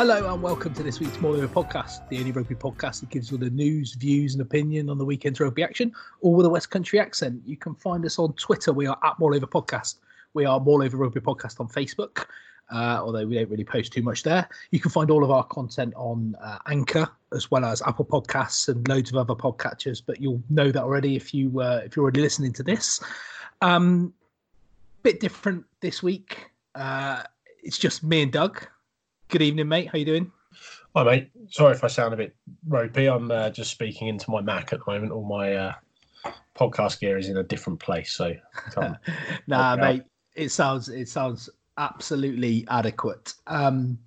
Hello and welcome to this week's Over podcast, the only rugby podcast that gives you the news, views, and opinion on the weekend's rugby action, all with a West Country accent. You can find us on Twitter. We are at More Over Podcast. We are More Over Rugby Podcast on Facebook, uh, although we don't really post too much there. You can find all of our content on uh, Anchor as well as Apple Podcasts and loads of other podcatchers. But you'll know that already if you uh, if you're already listening to this. Um, bit different this week. Uh, it's just me and Doug. Good evening, mate. How you doing? Hi, mate. Sorry if I sound a bit ropey. I'm uh, just speaking into my Mac at the moment. All my uh, podcast gear is in a different place, so nah, mate. It sounds it sounds absolutely adequate. Um,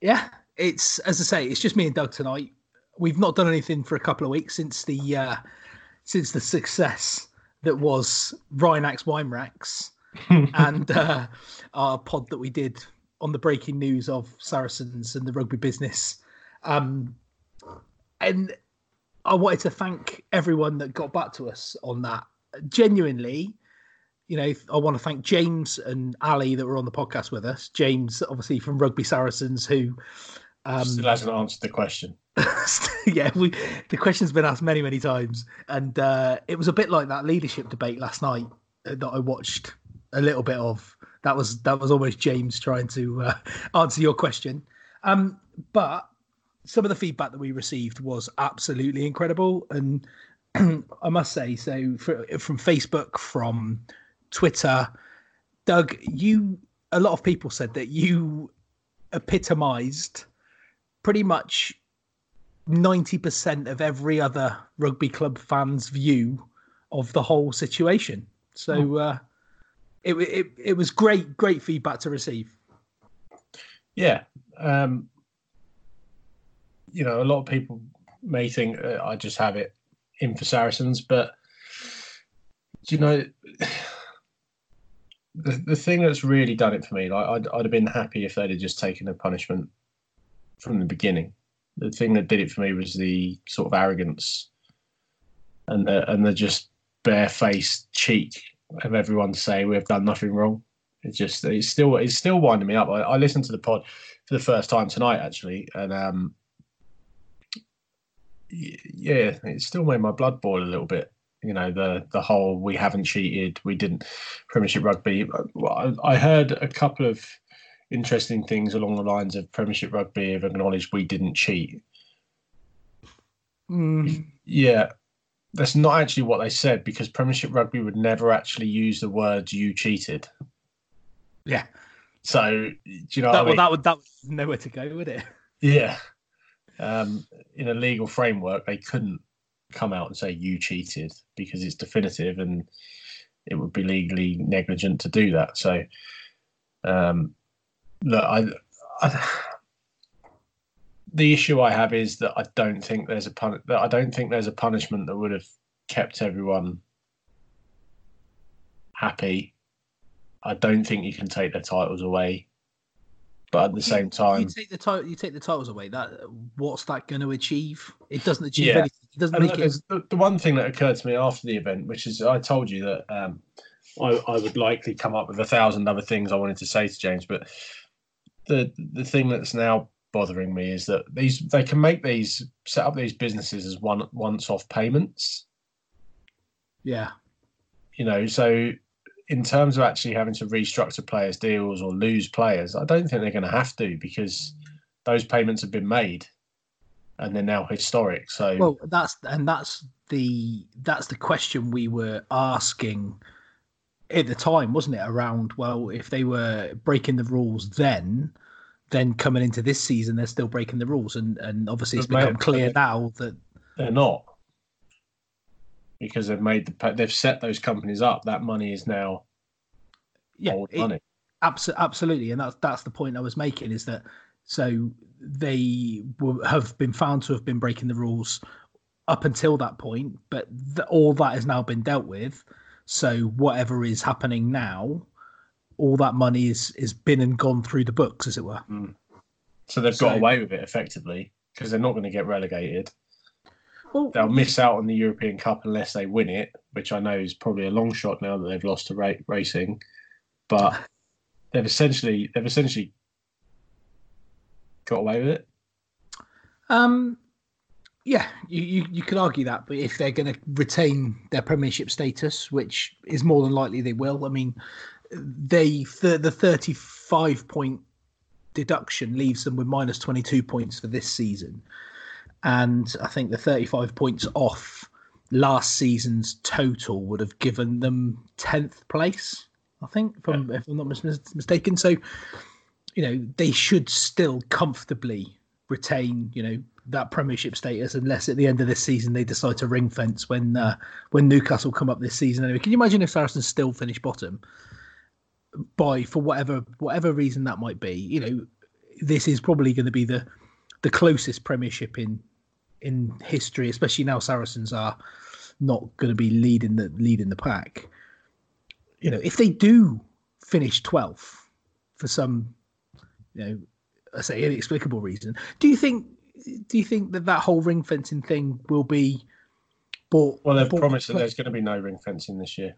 yeah, it's as I say, it's just me and Doug tonight. We've not done anything for a couple of weeks since the uh, since the success that was Rhinax Wine Racks and uh, our pod that we did on the breaking news of Saracens and the rugby business. Um, and I wanted to thank everyone that got back to us on that. Genuinely, you know, I want to thank James and Ali that were on the podcast with us. James, obviously from Rugby Saracens, who um, still hasn't answered the question. yeah, we the question's been asked many, many times, and uh, it was a bit like that leadership debate last night that I watched a little bit of that was that was almost James trying to uh, answer your question. Um, but some of the feedback that we received was absolutely incredible, and I must say, so for, from Facebook, from Twitter, Doug, you a lot of people said that you epitomized pretty much 90% of every other rugby club fan's view of the whole situation. So, uh, it, it it was great, great feedback to receive. Yeah, um, you know, a lot of people may think uh, I just have it in for Saracens, but you know, the the thing that's really done it for me, like I'd, I'd have been happy if they'd have just taken a punishment from the beginning. The thing that did it for me was the sort of arrogance and the, and the just barefaced cheek of everyone saying we've done nothing wrong. It's just it's still it's still winding me up. I, I listened to the pod for the first time tonight actually, and um, yeah, it still made my blood boil a little bit. You know the the whole we haven't cheated, we didn't Premiership rugby. I, I heard a couple of interesting things along the lines of Premiership rugby have acknowledged we didn't cheat. Mm. Yeah, that's not actually what they said because Premiership Rugby would never actually use the words "you cheated." Yeah. So do you know that, I mean? that would that was nowhere to go, would it? Yeah. Um, in a legal framework, they couldn't come out and say you cheated because it's definitive and it would be legally negligent to do that. So, um, look, I I, the issue I have is that I don't think there's a pun- that I don't think there's a punishment that would have kept everyone happy. I don't think you can take their titles away, but at the same time, you take the title, you take the titles away. That what's that going to achieve? It doesn't achieve Yeah. anything. It doesn't And make it. the, the one thing that occurred to me after the event, which is I told you that um, I, I would likely come up with a thousand other things I wanted to say to James, but the the thing that's now bothering me is that these they can make these set up these businesses as one once off payments. Yeah, You know, so in terms of actually having to restructure players' deals or lose players, I don't think they're going to have to because those payments have been made and they're now historic. So well, that's and that's the that's the question we were asking at the time, wasn't it? Around well, if they were breaking the rules then, then coming into this season they're still breaking the rules, and and obviously it's become clear now that They're not because they've made the they've set those companies up. That money is now yeah, old it- money. Abso- absolutely, and that's that's the point I was making is that so they will have been found to have been breaking the rules up until that point, but th- all that has now been dealt with. So whatever is happening now, all that money is is been and gone through the books, as it were. So they've got away with it effectively because they're not going to get relegated. Well, They'll miss out on the European Cup unless they win it, which I know is probably a long shot now that they've lost to ra- racing. But they've essentially they've essentially got away with it. Um, yeah, you, you, you could argue that, but if they're going to retain their Premiership status, which is more than likely they will, I mean, they the, the thirty five point deduction leaves them with minus twenty two points for this season, and I think the thirty five points off last season's total would have given them tenth place. I think, if I'm, if I'm not mis- mistaken. So, you know, they should still comfortably retain, you know, that Premiership status unless at the end of this season they decide to ring fence when uh, when Newcastle come up this season. Anyway, can you imagine if Saracens still finish bottom by for whatever whatever reason that might be? You know, this is probably going to be the the closest Premiership in in history, especially now Saracens are not going to be leading the leading the pack. You know, if they do finish twelfth for some, you know, I say inexplicable reason, do you think do you think that that whole ring fencing thing will be bought? Well, they've bought- promised that there's going to be no ring fencing this year.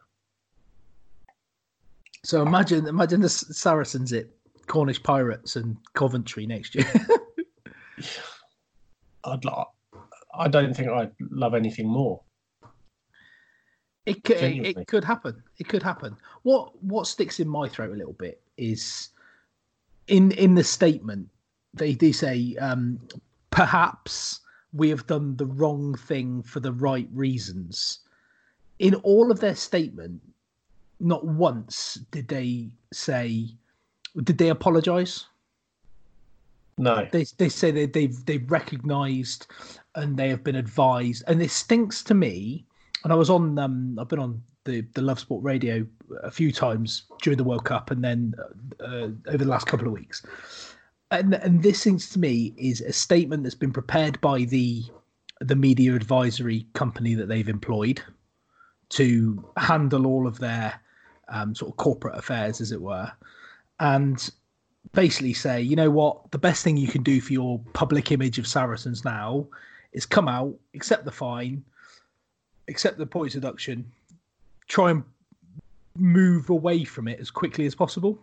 So imagine imagine the Saracens at Cornish Pirates and Coventry next year. I'd I don't think I'd love anything more. It could, it, Genuinely. it could happen. It could happen. What what sticks in my throat a little bit is in in the statement they do say um, perhaps we have done the wrong thing for the right reasons. In all of their statement, not once did they say did they apologize? No, they they say that they've they've recognised and they have been advised, and this stinks to me. And I was on um I've been on the the Love Sport Radio a few times during the World Cup, and then uh, over the last couple of weeks. And and this seems to me is a statement that's been prepared by the the media advisory company that they've employed to handle all of their um, sort of corporate affairs, as it were, and basically say, you know what, the best thing you can do for your public image of Saracens now is come out, accept the fine, accept the points deduction, try and move away from it as quickly as possible.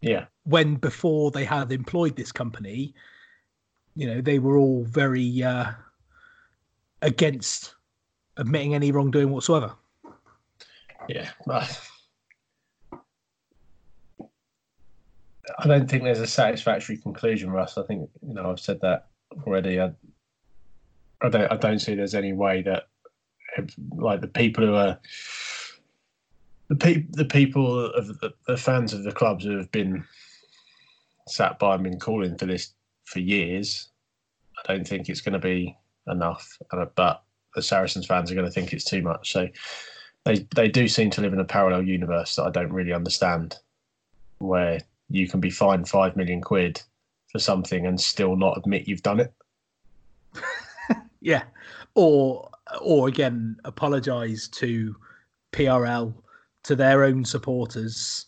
yeah, When before they had employed this company, you know, they were all very uh, against admitting any wrongdoing whatsoever. yeah. I don't think there's a satisfactory conclusion, Russ. I think you know I've said that already. I, I don't. I don't see there's any way that like the people who are the pe- the people of the, the fans of the clubs who have been sat by and been calling for this for years. I don't think it's going to be enough, but the Saracens fans are going to think it's too much. So they they do seem to live in a parallel universe that I don't really understand, where you can be fined five million quid for something and still not admit you've done it. yeah, or or again apologise to PRL, to their own supporters,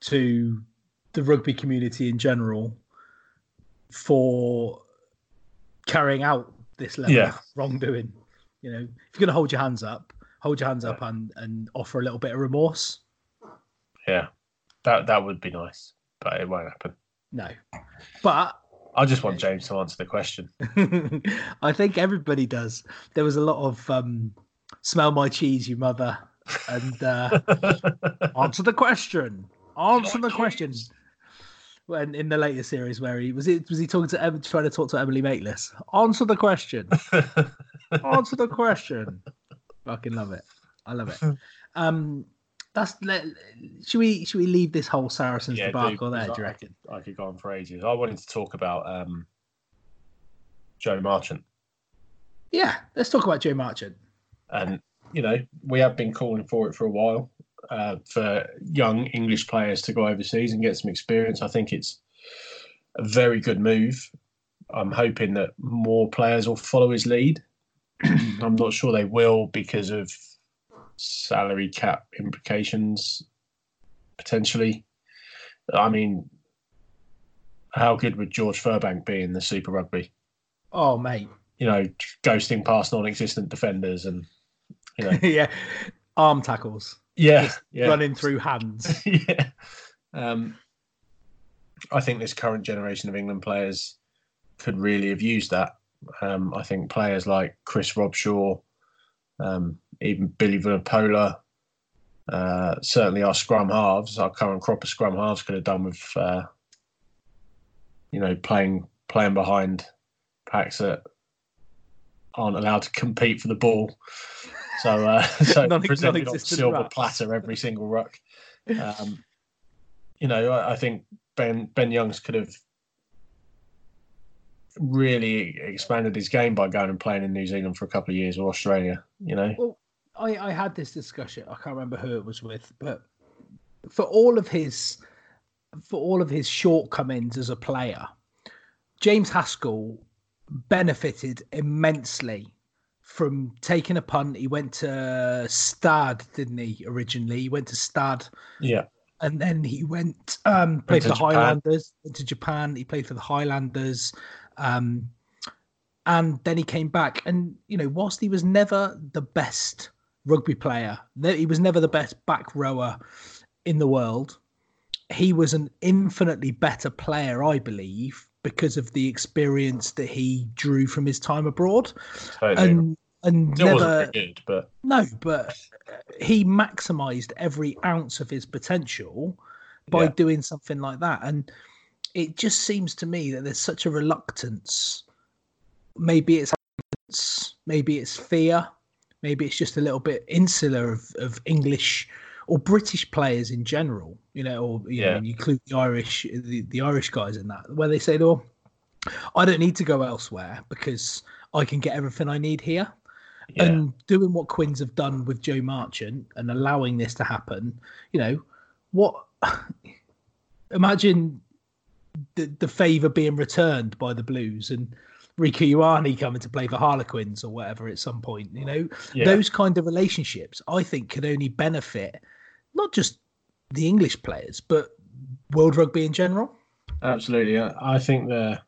to the rugby community in general for carrying out this level Yeah. of wrongdoing. You know, if you're going to hold your hands up, hold your hands up and and offer a little bit of remorse. Yeah, that that would be nice, but it won't happen. No, but I just want James to answer the question. I think everybody does. There was a lot of um, "smell my cheese, you mother," and uh, answer the question. Answer the questions. When in the later series, where he was, it was he talking to Em, trying to talk to Emily Maitlis. Answer the question. Answer the question. Fucking love it. I love it. Um, that's. Let, should we should we leave this whole Saracens Yeah, debacle do, there? Do you I- reckon? I could go on for ages. I wanted to talk about um, Joe Marchant, Yeah, let's talk about Joe Marchant. and you know we have been calling for it for a while uh, for young English players to go overseas and get some experience. I think it's a very good move. I'm hoping that more players will follow his lead. I'm not sure they will because of salary cap implications potentially. I mean, how good would George Furbank be in the Super Rugby? Oh, mate. You know, ghosting past non-existent defenders and you know, yeah, arm tackles yeah, yeah, running through hands. yeah. Um, I think this current generation of England players could really have used that. Um, I think players like Chris Robshaw, um, even Billy Vunipola, uh, certainly our scrum halves, our current crop of scrum halves, could have done with, uh, you know, playing playing behind packs that aren't allowed to compete for the ball. So, uh, so Non- presented on non-existent silver rucks. platter every single ruck. Um, you know, I, I think Ben Ben Youngs could have really expanded his game by going and playing in New Zealand for a couple of years or Australia. You know, Well, I, I had this discussion. I can't remember who it was with, but for all of his for all of his shortcomings as a player, James Haskell benefited immensely from taking a punt. He went to Stad, didn't he? Originally, he went to Stad, yeah, and then he went um, played to for the Japan. Highlanders. Went to Japan. He played for the Highlanders, um, and then he came back. And you know, whilst he was never the best rugby player, he was never the best back rower in the world. He was an infinitely better player, I believe, because of the experience that he drew from his time abroad, totally. and and Still never good, but no, but he maximized every ounce of his potential by Yeah. doing something like that. And it just seems to me that there's such a reluctance. Maybe it's maybe it's fear, maybe it's just a little bit insular of, of English or British players in general, you know, or you Yeah. know, you include the Irish the, the Irish guys in that, where they say, Oh, I don't need to go elsewhere because I can get everything I need here yeah, and doing what Quins have done with Joe Marchant and allowing this to happen, you know, what imagine the, the favour being returned by the Blues and Rieko Ioane coming to play for Harlequins or whatever at some point, you know, yeah. those kind of relationships I think could only benefit not just the English players, but world rugby in general. Absolutely, I I think the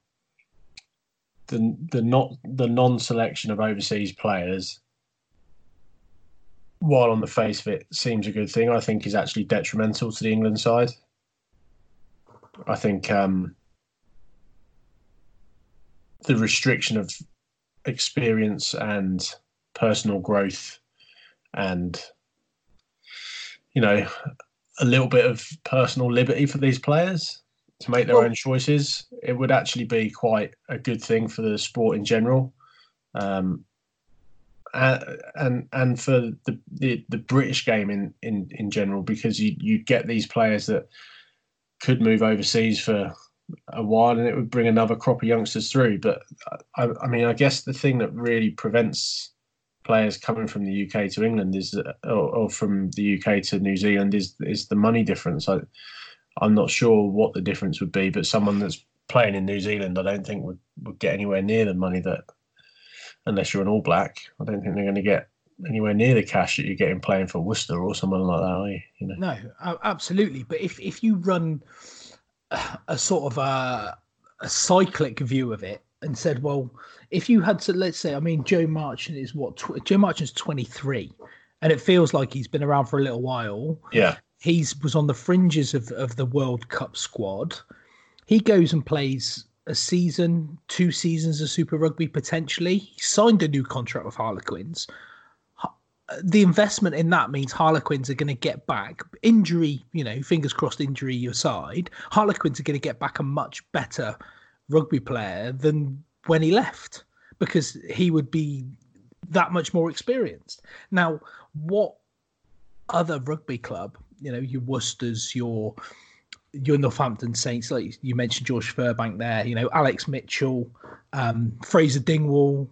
the the not the non-selection of overseas players, while on the face of it seems a good thing, I think is actually detrimental to the England side. I think um, the restriction of experience and personal growth, and you know, a little bit of personal liberty for these players to make their Well- own choices, it would actually be quite a good thing for the sport in general, um, and and and for the, the, the British game in, in, in general, because you you get these players that could move overseas for a while, and it would bring another crop of youngsters through. But I, I mean, I guess the thing that really prevents players coming from the UK to England is, or, or from the UK to New Zealand is is the money difference. I, I'm not sure what the difference would be, but someone that's playing in New Zealand, I don't think would would get anywhere near the money that, unless you're an All Black, I don't think they're going to get anywhere near the cash that you're getting playing for Worcester or someone like that. You? you know? No, absolutely. But if if you run a sort of a, a cyclic view of it and said, well, if you had to, let's say, I mean, Joe Marchant is what? Tw- Joe Marchant's 23, and it feels like he's been around for a little while. Yeah. He's was on the fringes of, of the World Cup squad. He goes and plays a season, two seasons of Super Rugby potentially. He signed a new contract with Harlequins. The investment in that means Harlequins are going to get back injury, you know, fingers crossed, injury aside. Harlequins are going to get back a much better rugby player than when he left because he would be that much more experienced. Now, what other rugby club, you know, your Worcesters, your your Northampton Saints, like you mentioned George Furbank there, you know, Alex Mitchell, um, Fraser Dingwall.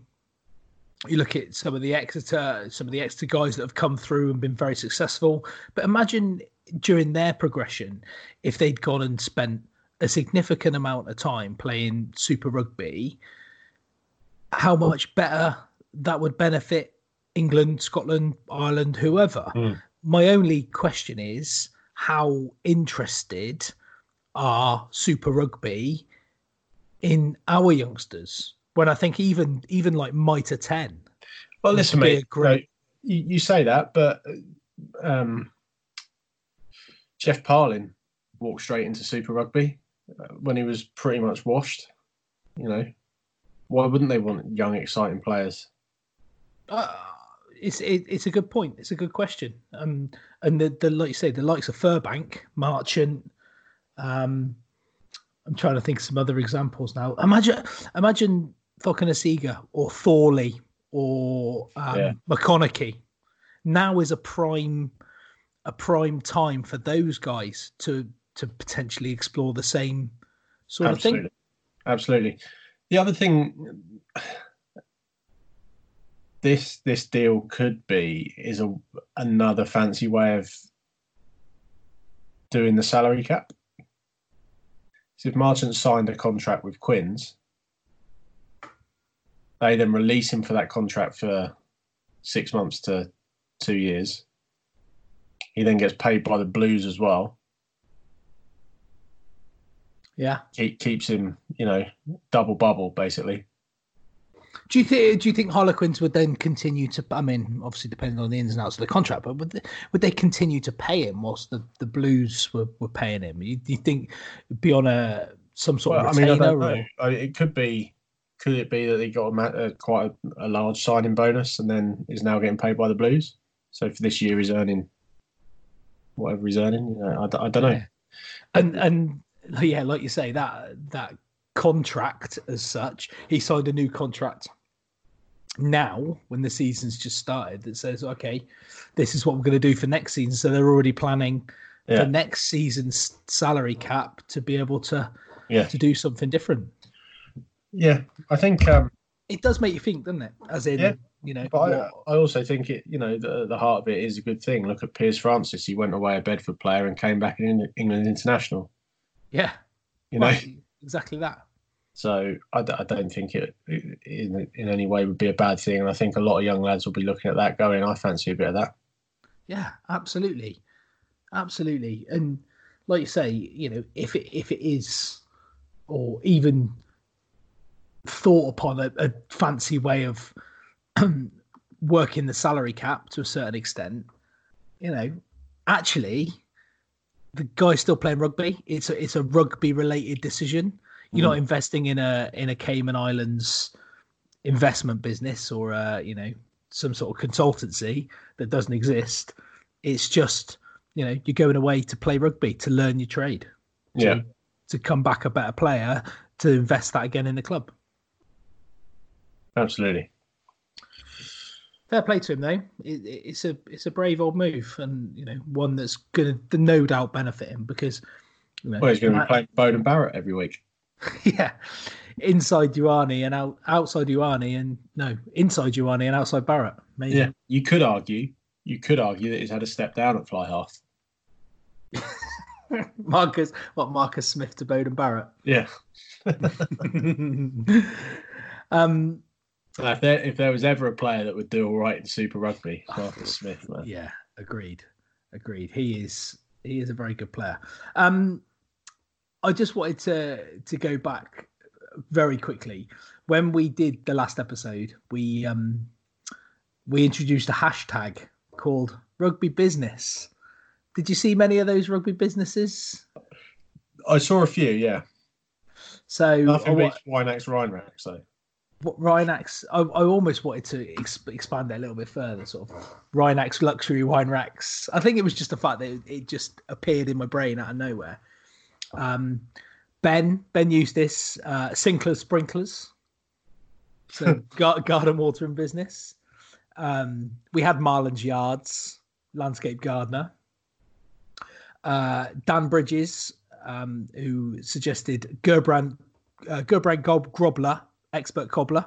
You look at some of the Exeter, some of the Exeter guys that have come through and been very successful. But imagine during their progression, if they'd gone and spent a significant amount of time playing Super Rugby, how much better that would benefit England, Scotland, Ireland, whoever. Mm. My only question is how interested are Super Rugby in our youngsters? When I think even even like Mitre ten. Well, listen, mate. Great... You, you, say that, but um, Geoff Parling walked straight into Super Rugby uh, when he was pretty much washed. You know, why wouldn't they want young, exciting players? Uh, it's it, it's a good point. It's a good question. Um, and the, the like you say, the likes of Furbank, Marchant. Um, I'm trying to think of some other examples now. Imagine imagine Cokanasiga or Thorley or um, yeah. McConnochie. Now is a prime a prime time for those guys to to potentially explore the same sort Absolutely. of thing. Absolutely. The other thing this this deal could be is a another fancy way of doing the salary cap. So if Marchant signed a contract with Quins, they then release him for that contract for six months to two years. He then gets paid by the Blues as well. Yeah, Keep, keeps him, you know, double bubble basically. Do you think? Do you think Harlequins would then continue to? I mean, obviously depending on the ins and outs of the contract, but would they, would they continue to pay him whilst the, the Blues were, were paying him? Do you think be on a some sort well, of retainer? I mean, I don't know. Or? It could be. Could it be that he got a, a uh, quite a, a, large signing bonus and then is now getting paid by the Blues? So for this year, he's earning whatever he's earning. You know, I, I don't know. Yeah. And and yeah, like you say, that that contract as such. He signed a new contract now when the season's just started that says, okay, this is what we're going to do for next season. So they're already planning yeah. the next season's salary cap to be able to yeah. to do something different. Yeah, I think um, it does make you think, doesn't it? As in, yeah. you know. But I, I, also think it, you know, the the heart of it is a good thing. Look at Piers Francis. He went away a Bedford player and came back in England international. Yeah, you know, exactly that. So I, I don't think it, it in, in any way would be a bad thing, and I think a lot of young lads will be looking at that, going, "I fancy a bit of that." Yeah, absolutely, absolutely, and like you say, you know, if it if it is, or even thought upon a, a fancy way of working the salary cap to a certain extent, you know, actually, the guy's still playing rugby. It's a it's a rugby related decision you're not mm. investing in a in a Cayman Islands investment business or uh, you know some sort of consultancy that doesn't exist. It's just you know you're going away to play rugby to learn your trade. To, yeah. To come back a better player to invest that again in the club. Absolutely. Fair play to him though. It, it's a it's a brave old move, and you know one that's going to no doubt benefit him because. You know, well, he's going to be playing Beauden Barrett every week. yeah, inside Ioane and out outside Ioane, and no, inside Ioane and outside Barrett. Maybe. Yeah, you could argue, you could argue that he's had a step down at fly half. Marcus, what Marcus Smith to Beauden Barrett? Yeah. um, if there if there was ever a player that would do all right in Super Rugby, Marcus Smith, man. Yeah, agreed, agreed. He is he is a very good player. Um, I just wanted to to go back very quickly. When we did the last episode, we um we introduced a hashtag called Rugby Business. Did you see many of those rugby businesses? I saw a few, yeah. So nothing beats Winax Rheinrax, so what Rhinax, I, I almost wanted to exp- expand that a little bit further, sort of Rhinax luxury wine racks. I think it was just the fact that it, it just appeared in my brain out of nowhere. Um, Ben, Ben Eustace, uh, Sinclair Sprinklers, so garden watering business. Um, we had Marlon's Yards, landscape gardener. Uh, Dan Bridges, um, who suggested Gerbrand, uh, Gerbrand Gob- Grobler, expert cobbler,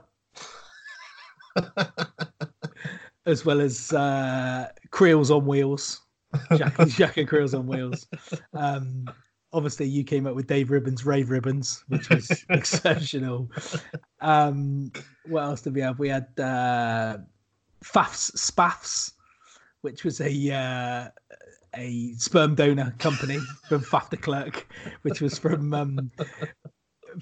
as well as uh, Creels on Wheels, Jack, Jack and Creels on Wheels. Um, obviously, you came up with Dave Ribbans, Rave Ribbons, which was exceptional. Um, what else did we have? We had uh, Fafs Spaffs, which was a uh, a sperm donor company from Faf de Klerk, which was from um,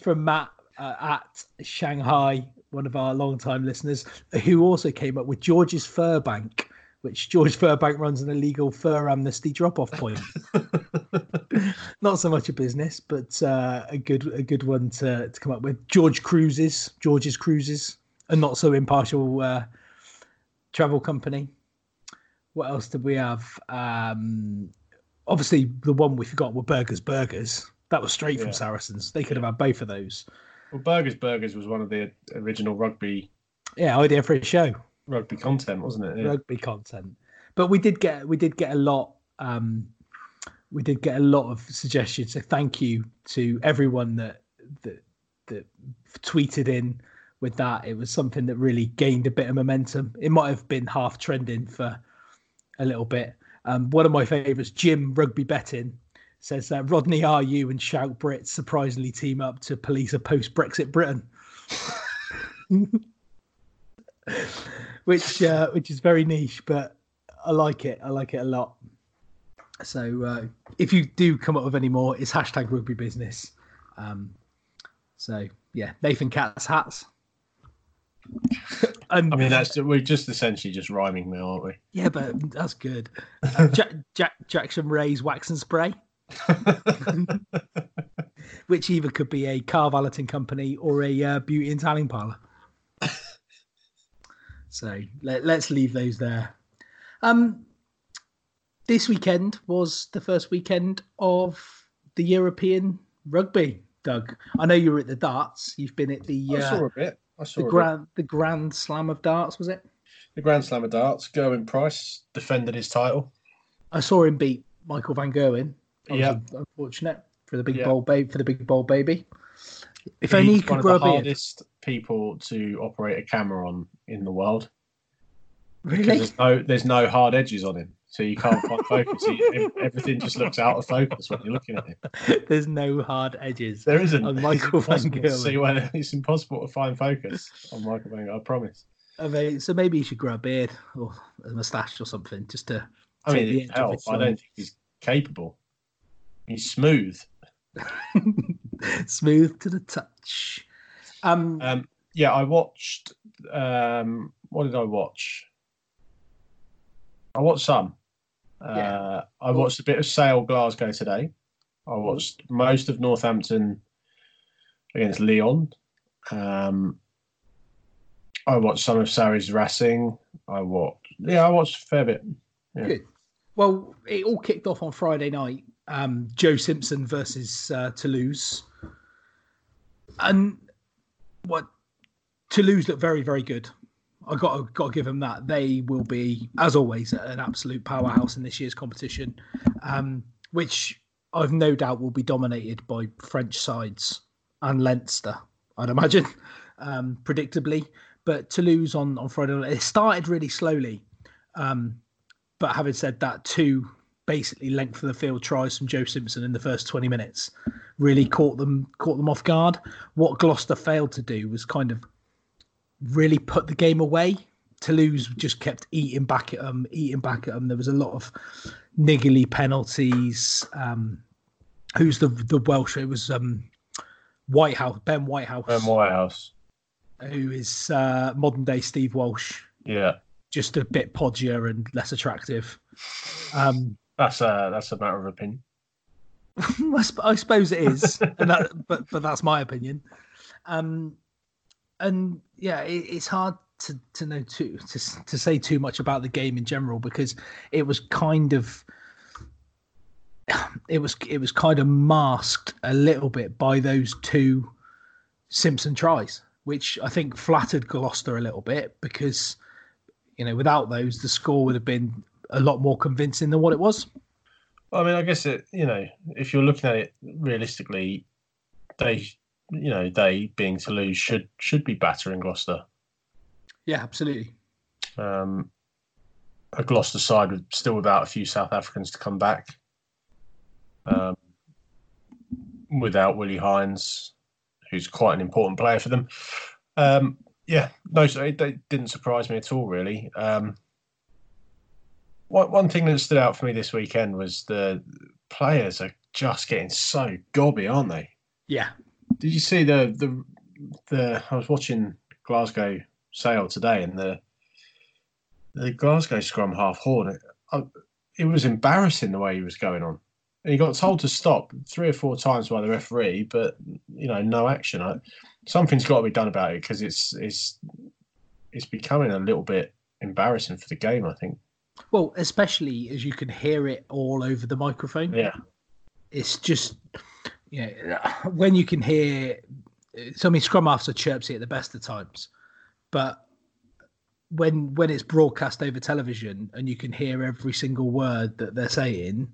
from Matt uh, at Shanghai, one of our long-time listeners, who also came up with George's Fur Bank, which George Furbank runs an illegal fur amnesty drop-off point. Not so much a business, but uh, a good a good one to, to come up with. George Cruises, George's Cruises, a not so impartial uh, travel company. What else did we have? Um, obviously, the one we forgot were Burgers Burgers. That was straight yeah. from Saracens. They could have had both of those. Well, Burgers Burgers was one of the original rugby. Yeah, idea for a show. Rugby content, wasn't it? Yeah. Rugby content, but we did get we did get a lot. Um, we did get a lot of suggestions. So thank you to everyone that that that tweeted in with that. It was something that really gained a bit of momentum. It might have been half trending for a little bit. Um, one of my favourites, Jim Rugby Betting, says that Rodney RU and Shout Brits surprisingly team up to police a post Brexit Britain. which uh, which is very niche, but I like it. I like it a lot. So uh, if you do come up with any more, it's hashtag rugby business. Um, so yeah, Nathan Katz hats. and, I mean, that's we're just essentially just rhyming now, aren't we? Yeah, but that's good. Uh, Jack, Jack Jackson Wray's wax and spray. which either could be a car valeting company or a uh, beauty and tanning parlor. so let, us leave those there. Um, this weekend was the first weekend of the European rugby. Doug, I know you were at the darts. You've been at the. Uh, I saw a bit. I saw the grand the Grand Slam of darts. Was it? The Grand Slam of darts. Gerwyn Price defended his title. I saw him beat Michael Van Gerwen yeah, unfortunate for the big yeah. bowl baby. For the big bowl baby. If He's only he could grow a beard. hardest people to operate a camera on in the world. Really? There's no, there's no hard edges on him, so you can't find focus. He, everything just looks out of focus when you're looking at him. There's no hard edges. There isn't. On Michael Van Gerwen. See where it's impossible to find focus on Michael Van Gerwen. I promise. I mean, so maybe he should grow a beard or a moustache or something, just to. I mean, hell, I don't think he's capable. He's smooth. smooth to the touch. Um, um, yeah, I watched. Um, what did I watch? I watched some. Yeah. Uh, I watched a bit of Sale Glasgow today. I watched most of Northampton against Lyon. Um, I watched some of Sarries Racing. I watched, yeah, I watched a fair bit. Yeah. Good. Well, it all kicked off on Friday night um, Joe Simpson versus uh, Toulouse, and what Toulouse look very very good. I got got to give them that. They will be, as always, an absolute powerhouse in this year's competition, um, which I've no doubt will be dominated by French sides and Leinster. I'd imagine, um, predictably. But Toulouse on on Friday, it started really slowly. Um, but having said that, two basically length of the field tries from Joe Simpson in the first 20 minutes really caught them caught them off guard. What Gloucester failed to do was kind of really put the game away. Toulouse just kept eating back at them, eating back at them. There was a lot of niggly penalties. Um, who's the the Welsh? It was um, Whitehouse, Ben Whitehouse. Ben Whitehouse. Who is uh, modern day Steve Walsh. Yeah. Just a bit podgier and less attractive. Um, that's a that's a matter of opinion. I, suppose it is, that, but but that's my opinion. Um, and yeah, it, it's hard to to know too to to say too much about the game in general because it was kind of it was it was kind of masked a little bit by those two Simpson tries, which I think flattered Gloucester a little bit because you know without those the score would have been a lot more convincing than what it was. I mean, I guess it. You know, if you're looking at it realistically, they, you know, they being Toulouse should should be battering Gloucester. Yeah, absolutely. Um, a Gloucester side with still without a few South Africans to come back. Um, without Willi Heinz, who's quite an important player for them. Um, yeah, no, so it, didn't surprise me at all, really. Um, one, one thing that stood out for me this weekend was the players are just getting so gobby, aren't they? Yeah. Did you see the the the? I was watching Glasgow Sale today, and the the Glasgow scrum half Horne. It, uh, it was embarrassing the way he was going on. And he got told to stop three or four times by the referee, but you know, no action. I, something's got to be done about it because it's it's it's becoming a little bit embarrassing for the game. I think. Well, especially as you can hear it all over the microphone. Yeah. It's just, you know, when you can hear, so I mean, Scrum Master chirps it at the best of times, but when when it's broadcast over television and you can hear every single word that they're saying,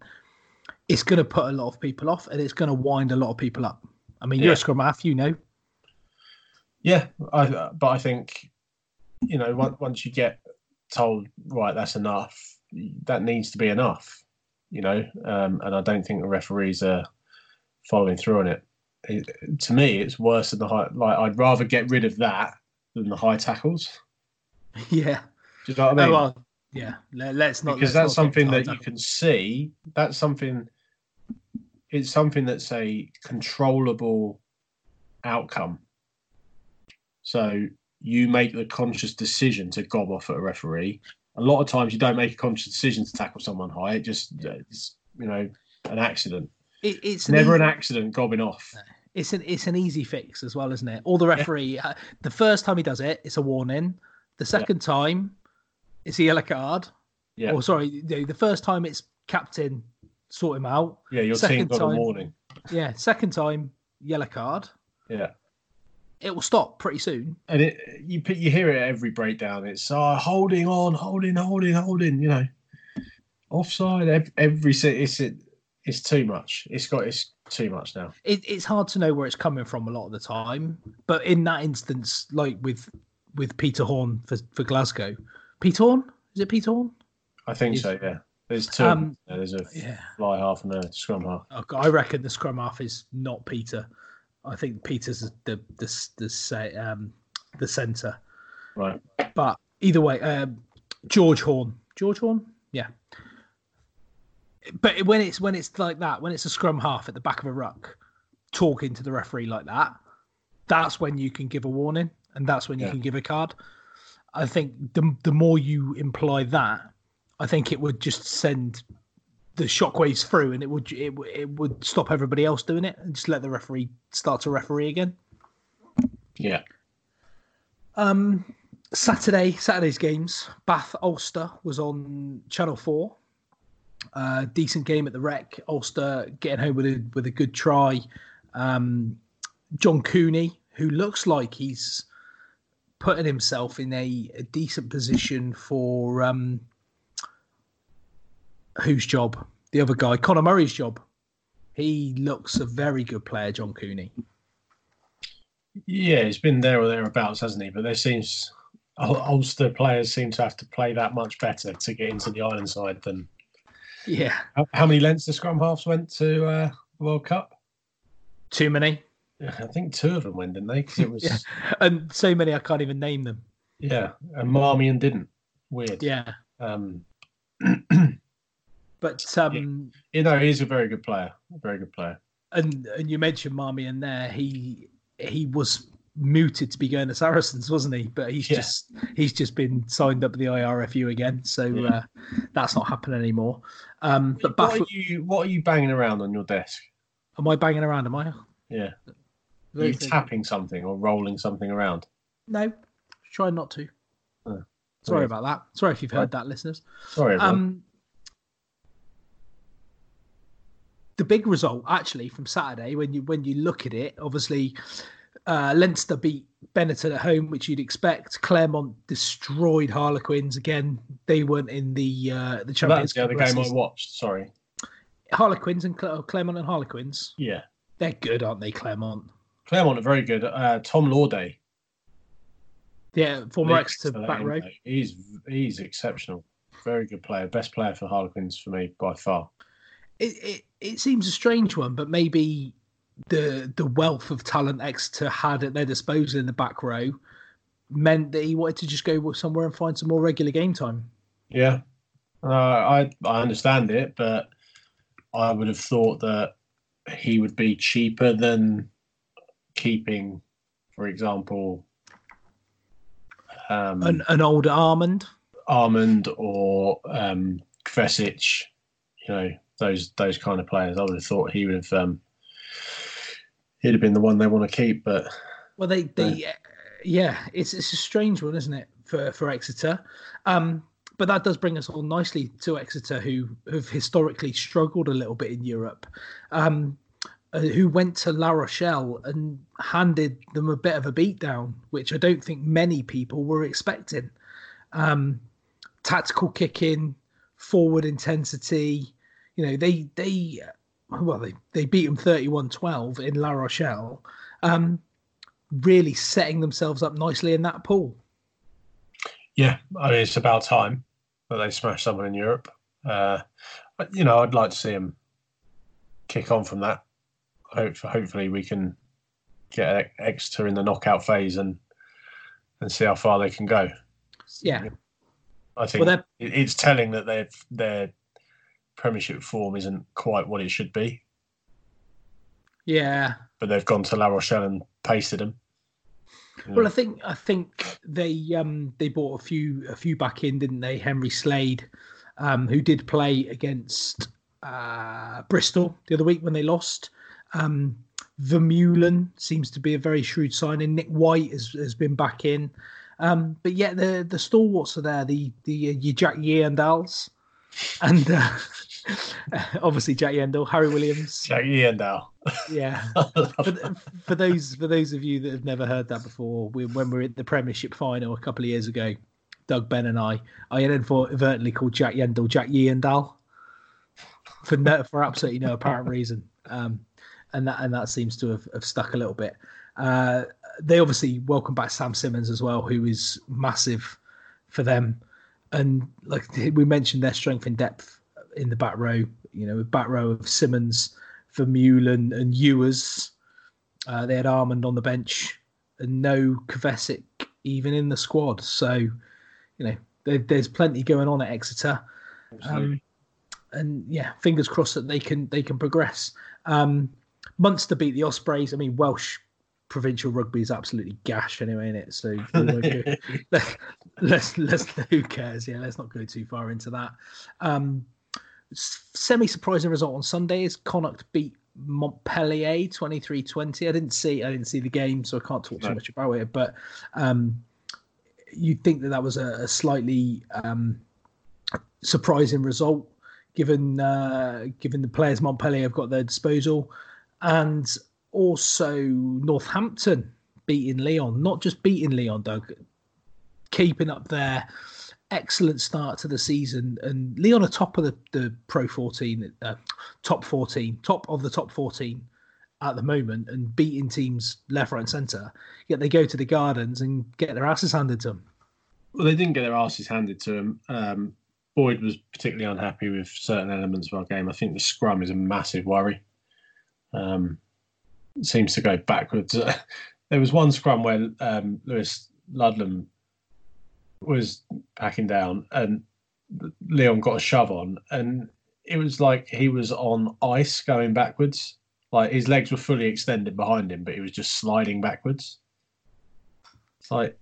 it's going to put a lot of people off and it's going to wind a lot of people up. I mean, yeah. you're a Scrum Master, you know. Yeah, I, but I think, you know, once you get told, right, that's enough, that needs to be enough, you know. Um, and I don't think the referees are following through on it. it. To me, it's worse than the high. Like, I'd rather get rid of that than the high tackles. Yeah. Do you know what I mean? Oh, well, yeah. Let's not because let's that's not something that you can see. That's something. It's something that's a controllable outcome. So you make the conscious decision to gob off at a referee. A lot of times you don't make a conscious decision to tackle someone high. It just, it's, you know, an accident. It, it's never an, an accident gobbing off. It's an it's an easy fix as well, isn't it? Or the referee, yeah. uh, the first time he does it, it's a warning. The second yeah. time, it's a yellow card. Yeah. Or sorry, the, the first time it's captain, sort him out. Yeah, your second team got time, a warning. Yeah, second time, yellow card. Yeah it will stop pretty soon. And it you you hear it at every breakdown. It's uh, holding on, holding, holding, holding. You know, offside. Every, it's it, it's too much. It's got it's too much now. It, it's hard to know where it's coming from a lot of the time. But in that instance, like with with Peter Horne for, for Glasgow, Peter Horne is it Peter Horne? I think so. Yeah. There's two. Um, There's a yeah. fly half and a scrum half. I reckon the scrum half is not Peter. I think Peter's the the the say um the centre. Right. But either way, um, George Horne. George Horne? Yeah. But when it's when it's like that, when it's a scrum half at the back of a ruck, talking to the referee like that, that's when you can give a warning, and that's when you yeah. can give a card. I think the the more you imply that, I think it would just send the shockwaves through, and it would it, it would stop everybody else doing it, and just let the referee start to referee again. Yeah. Um, Saturday, Saturday's games. Bath Ulster was on Channel Four. Uh, decent game at the Rec. Ulster getting home with a with a good try. Um, John Cooney, who looks like he's putting himself in a, a decent position for um, whose job? The other guy, Conor Murray's job. He looks a very good player, John Cooney. Yeah, he's been there or thereabouts, hasn't he? But there seems Ulster players seem to have to play that much better to get into the island side than Yeah. How, how many the scrum halves went to uh, World Cup? Too many. I think two of them went, didn't they? Because it was yeah. and so many I can't even name them. Yeah, and Marmion didn't. Weird. Yeah. Um, but um, yeah. you know, he's a very good player. A very good player. And and you mentioned Marmion there. He he was mooted to be going to Saracens, wasn't he? But he's yeah. just he's just been signed up with the IRFU again, so yeah. uh, that's not happening anymore. Um, but what are you what are you banging around on your desk? Am I banging around? Am I? Yeah. Are you tapping something or rolling something around? No, try not to. Oh, Sorry about that. Sorry if you've heard that, listeners. Sorry. Um, the big result actually from Saturday, when you when you look at it, obviously uh, Leinster beat Benetton at home, which you'd expect. Clermont destroyed Harlequins again. They weren't in the uh, the Champions. That's the other game I watched. Sorry. Harlequins and Clermont and Harlequins. Yeah, they're good, aren't they, Clermont? Clermont are very good. Uh, Tom Lawday. Yeah, former Exeter back row. He's he's exceptional. Very good player. Best player for Harlequins for me by far. It, it it seems a strange one, but maybe the the wealth of talent Exeter had at their disposal in the back row meant that he wanted to just go somewhere and find some more regular game time. Yeah, uh, I I understand it, but I would have thought that he would be cheaper than keeping, for example, um, an, an older Armand, Armand or um, Kvesic, you know those those kind of players. I would have thought he would have um, he'd have been the one they want to keep, but well, they they uh, yeah, it's it's a strange one, isn't it, for for Exeter. Um, but that does bring us all nicely to Exeter, who have historically struggled a little bit in Europe. Um, uh, who went to La Rochelle and handed them a bit of a beatdown, which I don't think many people were expecting. Um, tactical kicking, forward intensity. You know, they they well they they beat them 31-12 in La Rochelle, um, really setting themselves up nicely in that pool. Yeah, I mean it's about time that they smash someone in Europe. Uh, you know, I'd like to see them kick on from that hopefully we can get Exeter in the knockout phase and and see how far they can go. Yeah, I think well, it's telling that their their Premiership form isn't quite what it should be. Yeah, but they've gone to La Rochelle and pasted them. Well, I think I think they um they bought a few a few back in, didn't they? Henry Slade, um, who did play against uh, Bristol the other week when they lost. Um, Vermeulen seems to be a very shrewd signing. Nick White has, has been back in. Um, but yet the the stalwarts are there, the the uh, Jack Yendals, and uh, obviously Jack Yendall, Harry Williams, Jack Yendall. Yeah. for, for those for those of you that have never heard that before, we, when we were at the Premiership final a couple of years ago, Doug Ben and I, I inadvertently called Jack Yendall Jack Yendall for no, for absolutely no apparent reason. Um, and that and that seems to have, have stuck a little bit. Uh, they obviously welcome back Sam Simmonds as well, who is massive for them. And like we mentioned, their strength in depth in the back row. You know, back row of Simmonds, Vermeulen, and Ewers. Uh, they had Armand on the bench, and no Kvesic even in the squad. So, you know, there, there's plenty going on at Exeter. Um, and yeah, fingers crossed that they can they can progress. Um, Munster beat the Ospreys. I mean, Welsh provincial rugby is absolutely gash anyway in it. So let's, let's let's who cares? Yeah, let's not go too far into that. Um, Semi surprising result on Sunday is Connacht beat Montpellier 23-20. I didn't see I didn't see the game, so I can't talk too no. much about it. But um, you'd think that that was a, a slightly um, surprising result given uh, given the players Montpellier have got their disposal and also Northampton beating Lyon, not just beating Lyon, Doug, keeping up their excellent start to the season. And Lyon are top of the, the Pro 14, uh, top 14, top of the top 14 at the moment and beating teams left, right, and centre. Yet they go to the Gardens and get their asses handed to them. Well, they didn't get their asses handed to them. Um, Boyd was particularly unhappy with certain elements of our game. I think the scrum is a massive worry. Um, seems to go backwards. there was one scrum where um, Lewis Ludlam was packing down and Lyon got a shove on, and it was like he was on ice going backwards. Like his legs were fully extended behind him, but he was just sliding backwards. It's like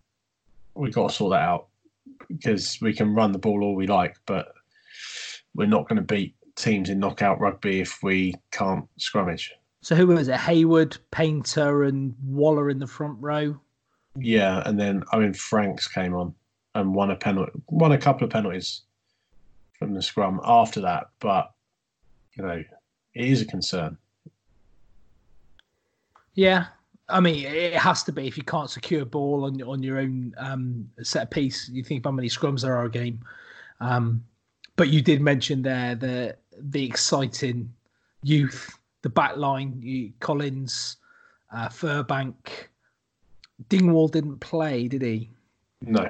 we got to sort that out because we can run the ball all we like, but we're not going to beat teams in knockout rugby if we can't scrummage. So who was it? Haywood, Painter, and Waller in the front row. Yeah, and then I mean Franks came on and won a penalty, won a couple of penalties from the scrum after that. But you know, it is a concern. Yeah, I mean, it has to be if you can't secure a ball on on your own um, set piece. You think how many scrums there are a game. Um, but you did mention there the the exciting youth, the back line, you, Collins, uh, Furbank. Dingwall didn't play, did he? No.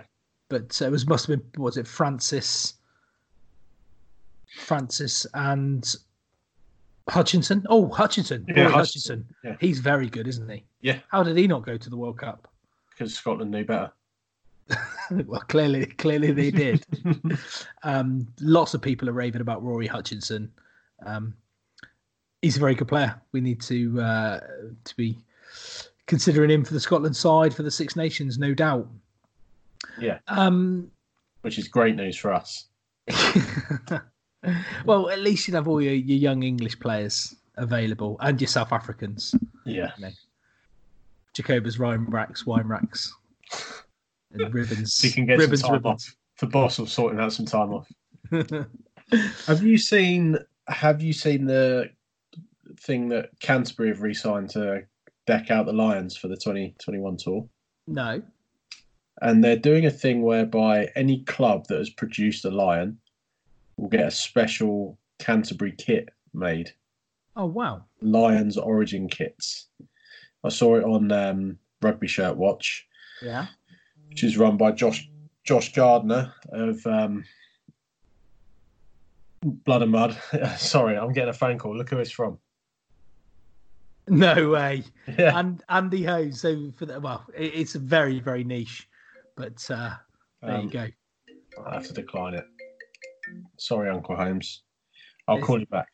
But uh, it was must have been was it Francis, Francis and Hutchinson. Oh, Hutchinson. Yeah, Hutchinson. Hutchinson. Yeah. He's very good, isn't he? Yeah. How did he not go to the World Cup? Because Scotland knew better. well, clearly, clearly they did. um, lots of people are raving about Rory Hutchinson. Um, he's a very good player. We need to uh, to be considering him for the Scotland side for the Six Nations, no doubt. Yeah. Um, Which is great news for us. well, at least you'd have all your, your young English players available and your South Africans. Yeah. Jacobas, Jacobus, Reinrachs, Weinrachs, and Ribbans. So you can get Ribbans, some time Ribbans. off. The boss will sorting out some time off. have you seen? Have you seen the thing that Canterbury have re-signed to deck out the Lions for the 2021 tour? no. And they're doing a thing whereby any club that has produced a lion will get a special Canterbury kit made. Oh wow. Lions origin kits. I saw it on um, Rugby Shirt Watch, Yeah. which is run by Josh Josh Gardner of um, Blood and Mud. Sorry, I'm getting a phone call. Look who it's from. No way. Yeah, And Andy Ho. So for the, well, it, it's very very niche, but uh, there Um, you go. I have to decline it. Sorry, Uncle Holmes. I'll It's- call you back.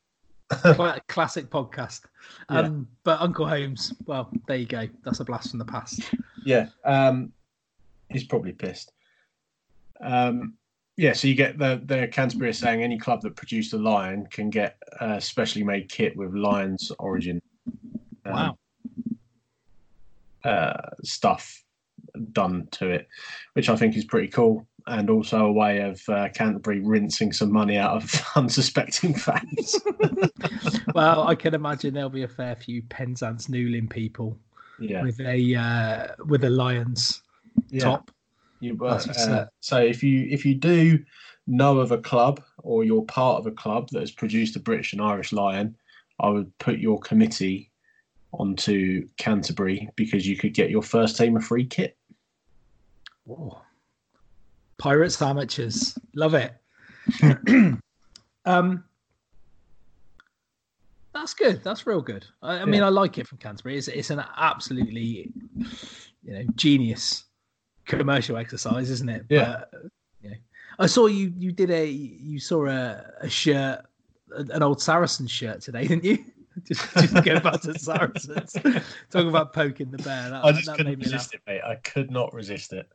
Cla- classic podcast. Yeah. Um, But Uncle Holmes, well, there you go. That's a blast from the past. Yeah, um, he's probably pissed. Um, yeah, so you get the the Canterbury saying any club that produced a lion can get a specially made kit with lion's origin. um, Wow. Uh, stuff done to it, which I think is pretty cool, and also a way of uh, Canterbury rinsing some money out of unsuspecting fans. well, I can imagine there'll be a fair few Penzance Newlyn people yeah, with a uh, with a Lions yeah. top. You, That's uh, so if you if you do know of a club or you're part of a club that has produced a British and Irish Lion, I would put your committee onto Canterbury because you could get your first team a free kit. Whoa. Pirates amateurs, love it. um, that's good. That's real good. I, I mean, Yeah. I like it from Canterbury. It's it's an absolutely, you know, genius commercial exercise, isn't it? Yeah. But, you know, I saw you. You did a. You saw a, a shirt, an old Saracen shirt today, didn't you? just, just go back to Saracens, talking about poking the bear. That, I just that couldn't me laugh. resist it, mate. I could not resist it.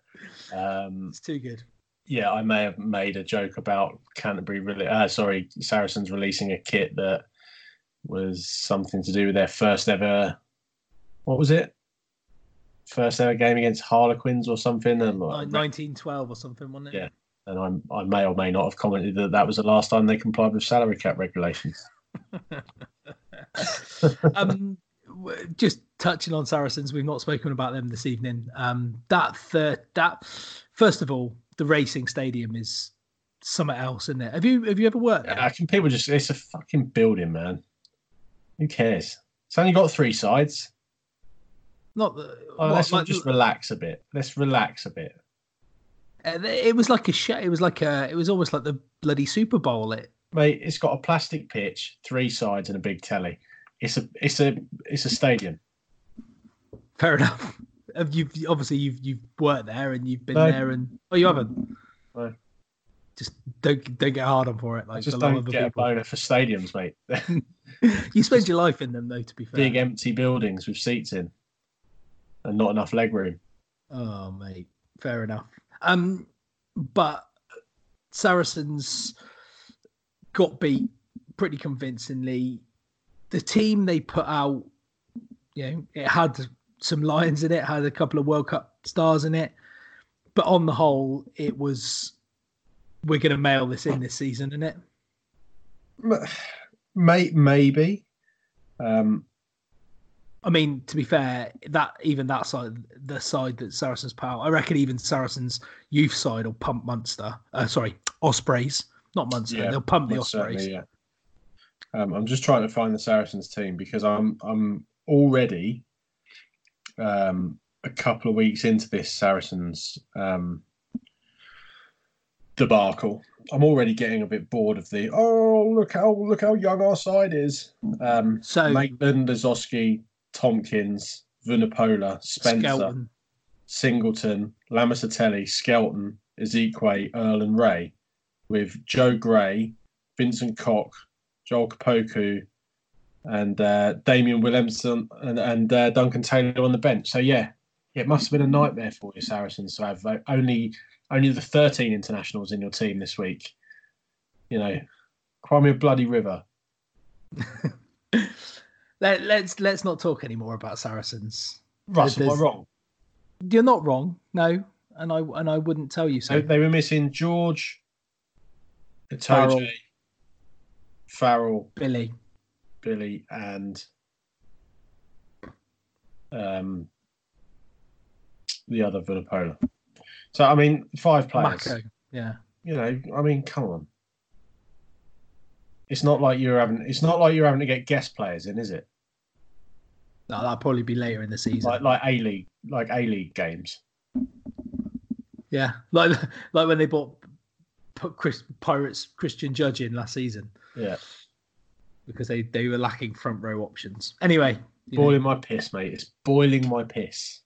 Um, It's too good. yeah, I may have made a joke about Canterbury, really. Uh, sorry, Saracens releasing a kit that was something to do with their first ever. What was it? First ever game against Harlequins or something, and, Like 1912 or something, wasn't it? Yeah. and I, I may or may not have commented that that was the last time they complied with salary cap regulations. um, just touching on Saracens, we've not spoken about them this evening. Um, that third, that first of all, the racing stadium is something else, isn't it? Have you have you ever worked there? I can people just it's a fucking building, man. Who cares? It's only got three sides. Not the. Oh, what, let's like- just relax a bit. Let's relax a bit. Uh, It was like a show. It was like a. It was almost like the bloody Super Bowl. It. Mate, it's got a plastic pitch, three sides, and a big telly. It's a it's a it's a stadium. Fair enough. Have you obviously you've you've worked there and you've been No. there and oh you haven't. No. Just don't don't get hard on for it. Like I just don't get a boner for stadiums, mate. You spend your life in them though. To be fair. Big empty buildings with seats in, and not enough leg room. Oh, mate, fair enough. Um, but Saracens got beat pretty convincingly. The team they put out, you know, it had some lions in it, had a couple of World Cup stars in it, but on the whole, it was we're going to mail this in this season, isn't it? May, maybe. Um, I mean, to be fair, that even that side, the side that Saracens power, I reckon even Saracens youth side will pump Munster. Uh, sorry, Ospreys, not Munster. Yeah, They'll pump the Ospreys. yeah. Um, I'm just trying to find the Saracens team because I'm I'm already um, a couple of weeks into this Saracens um, debacle. I'm already getting a bit bored of the oh look how look how young our side is. Um, So Maitland, Lozowski, Tompkins, Vunipola, Spencer, Skelton, Singleton, Lamositele, Skelton, Isiekwe, Earl, and Wray, with Joe Gray, Vincent Koch, Joel Kpoku, and uh, Damien Williamson and, and uh, Duncan Taylor on the bench. So yeah, it must have been a nightmare for you Saracens to have only only the 13 internationals in your team this week. You know, cry me a bloody river. Let, let's let's not talk anymore about Saracens. Russell, am I wrong? You're not wrong, no, and I and I wouldn't tell you So they were missing George. Itoje, Farrell, Billy, Billy and um, the other Vunipola. So I mean, five players. Mako, yeah. You know, I mean, come on. It's not like you're having. It's not like you're having to get guest players in, is it? No, that'll probably be later in the season. Like like a league, like a league games. yeah, like like when they bought Chris Pirates Christian Judge in last season Yeah, because they they were lacking front row options. Anyway, you know, boiling my piss, mate. It's boiling my piss.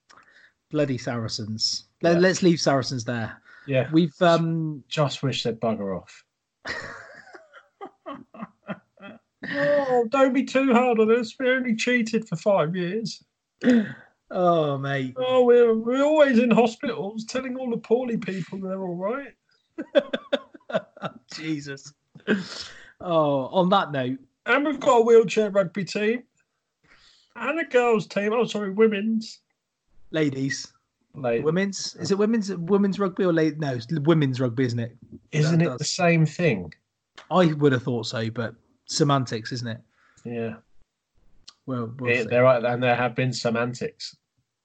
bloody Saracens. Let, Yeah. Let's leave Saracens there. Yeah, We've um just wish they'd bugger off. oh, don't be too hard on us. We only cheated for five years. oh mate. Oh, we're, we're always in hospitals telling all the poorly people they're all right. Jesus. Oh, on that note, And we've got a wheelchair rugby team and a girls' team. Oh, sorry, women's. ladies, Like, women's is it women's women's rugby or late? No, it's women's rugby, isn't it? isn't that it does- the same thing? I would have thought so, but semantics, isn't it? Yeah. Well, we'll It- see. there are, and there have been semantics.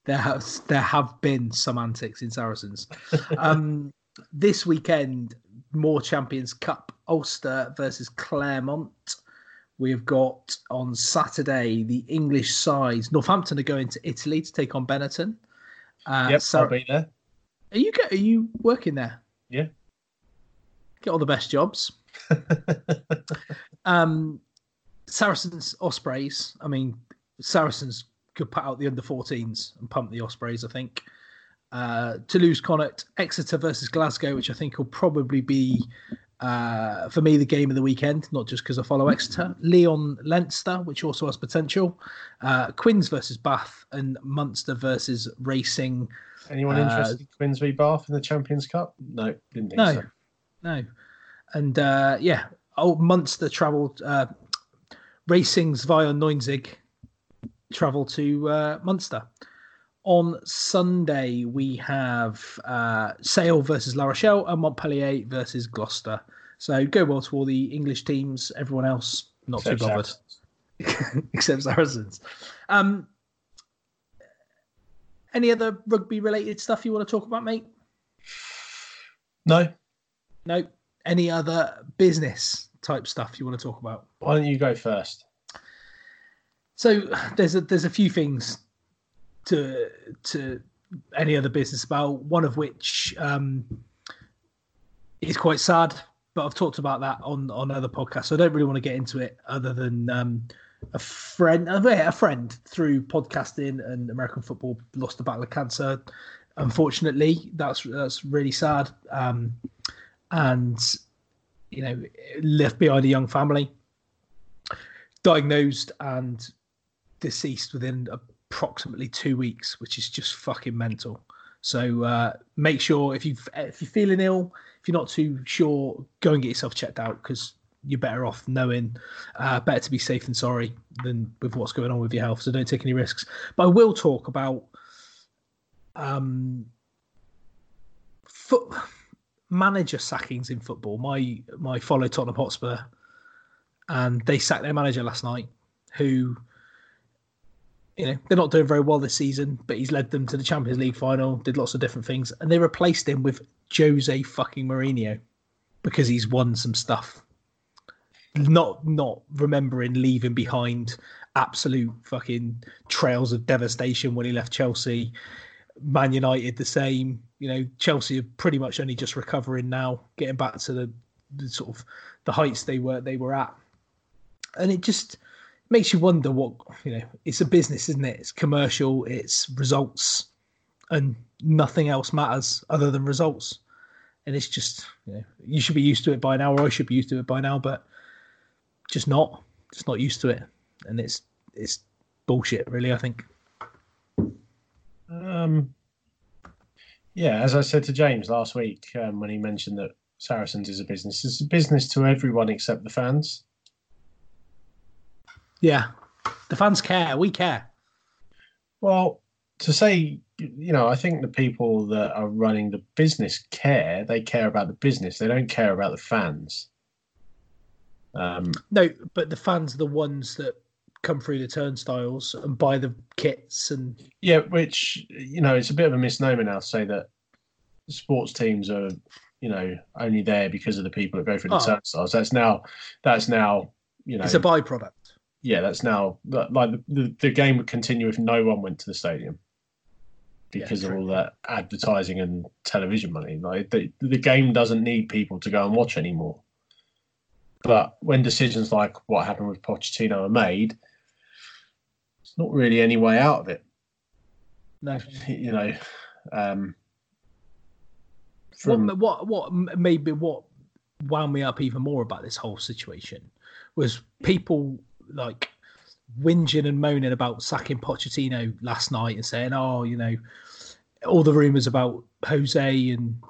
there has there have been some antics in Saracens. um, this weekend, more Champions Cup, Ulster versus Clermont. We have got on Saturday the English sides. Northampton are going to Italy to take on Benetton. Uh, yep, Sar- I'll be there. are you are you working there? Yeah. Get all the best jobs. Um, Saracens Ospreys. I mean, Saracens could put out the under 14s and pump the Ospreys. I think. Uh, Toulouse Connacht, Exeter versus Glasgow, which I think will probably be uh, for me the game of the weekend. Not just because I follow Exeter. Lyon Leinster, which also has potential. Uh, Quins versus Bath and Munster versus Racing. Anyone Uh, interested in Quins v Bath in the Champions Cup? No, didn't think No, so. no, and uh, yeah, old Munster travelled. Uh, Racing's via Neunzig travel to uh, Munster. On Sunday, we have uh, Sale versus La Rochelle and Montpellier versus Gloucester. So go well to all the English teams. Everyone else not Except too bothered, except Saracens. Um, any other rugby related stuff you want to talk about, mate? No. No. Any other business type stuff you want to talk about? Why don't you go first? So there's a there's a few things to to any other business about. One of which um, it's quite sad. But I've talked about that on on other podcasts, so I don't really want to get into it. Other than um, a friend, a friend through podcasting and American football lost the battle of cancer. Unfortunately, that's that's really sad. Um, and you know, left behind a young family, diagnosed and deceased within approximately two weeks, which is just fucking mental. So uh, make sure if you if you're feeling ill, if you're not too sure, go and get yourself checked out because you're better off knowing. Uh, better to be safe than sorry than with what's going on with your health. So don't take any risks. But I will talk about um, foot manager sackings in football. My my follow Tottenham Hotspur, and they sacked their manager last night, who you know, they're not doing very well this season, but he's led them to the Champions League final, did lots of different things, and they replaced him with Jose fucking Mourinho because he's won some stuff. Not not remembering leaving behind absolute fucking trails of devastation when he left Chelsea. Man United the same. You know, Chelsea are pretty much only just recovering now, getting back to the, the sort of the heights they were they were at. And it just makes you wonder what you know. It's a business, isn't it? It's commercial. It's results, and nothing else matters other than results. And it's just you know you should be used to it by now, or I should be used to it by now, but just not, just not used to it, and it's it's bullshit, really. I think. Um. Yeah, as I said to James last week um, when he mentioned that Saracens is a business, it's a business to everyone except the fans. Yeah, the fans care. We care. Well, to say, you know, I think the people that are running the business care. They care about the business. They don't care about the fans. Um, no, but the fans are the ones that come through the turnstiles and buy the kits and yeah, which you know, it's a bit of a misnomer now to say that sports teams are, you know, only there because of the people that go through the oh. turnstiles. That's now, that's now, you know, it's a byproduct yeah, that's now like the, the game would continue if no one went to the stadium because yeah, of all that advertising and television money. Like the, the game doesn't need people to go and watch anymore. But when decisions like what happened with Pochettino are made, it's not really any way out of it. No, you know. Um, from... what, what what maybe what wound me up even more about this whole situation was people like whinging and moaning about sacking Pochettino last night and saying, "Oh, you know, all the rumors about Jose and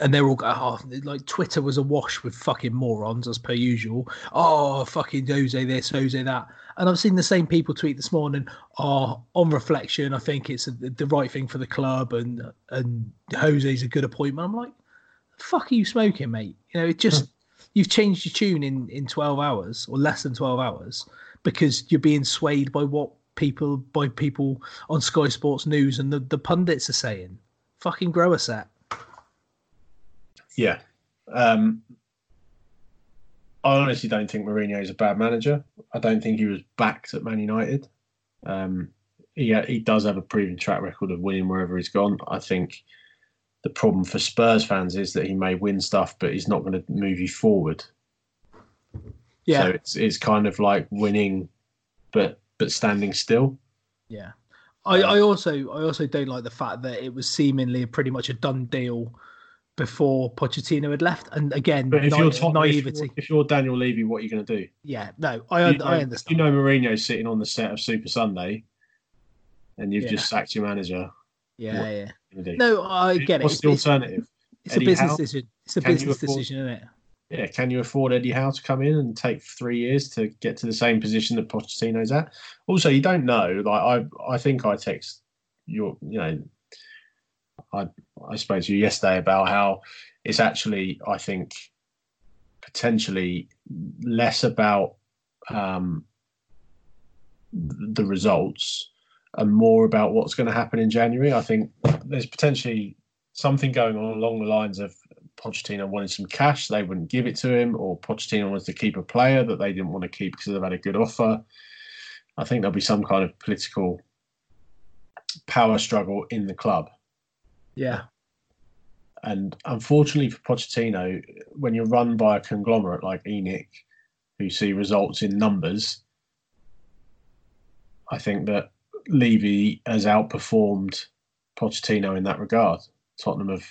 and they're all oh, like Twitter was awash with fucking morons as per usual. Oh, fucking Jose this, Jose that. And I've seen the same people tweet this morning. Oh, on reflection, I think it's the right thing for the club, and and Jose's a good appointment. I'm like, fuck are you smoking, mate? You know, it just hmm. You've changed your tune in in 12 hours or less than 12 hours because you're being swayed by what people by people on Sky Sports News and the, the pundits are saying. Fucking grow a set. Yeah. Um, I honestly don't think Mourinho is a bad manager. I don't think he was backed at Man United. Um, he he does have a proven track record of winning wherever he's gone. I think the problem for Spurs fans is that he may win stuff, but he's not going to move you forward. Yeah. So it's it's kind of like winning, but but standing still. Yeah. I, I also I also don't like the fact that it was seemingly pretty much a done deal before Pochettino had left. And again, but if na- you're naivety. If you're, if you're, Daniel Levy, what are you going to do? Yeah, no, I, you know, I understand. You know, Mourinho's sitting on the set of Super Sunday, and you've yeah. just sacked your manager. Yeah, yeah. No, I get it. What's the alternative? It's, a business Howe? decision. It's a can business afford, decision, isn't it? Yeah, can you afford Eddie Howe to come in and take three years to get to the same position that Pochettino's at? Also, you don't know. Like I, I think I text your, you know, I, I spoke to you yesterday about how it's actually, I think, potentially less about um, the results and more about what's going to happen in January. I think there's potentially something going on along the lines of Pochettino wanted some cash, they wouldn't give it to him, or Pochettino wants to keep a player that they didn't want to keep because they've had a good offer. I think there'll be some kind of political power struggle in the club. Yeah. and unfortunately for Pochettino, when you're run by a conglomerate like ENIC, who see results in numbers, I think that Levy has outperformed Pochettino in that regard. Tottenham have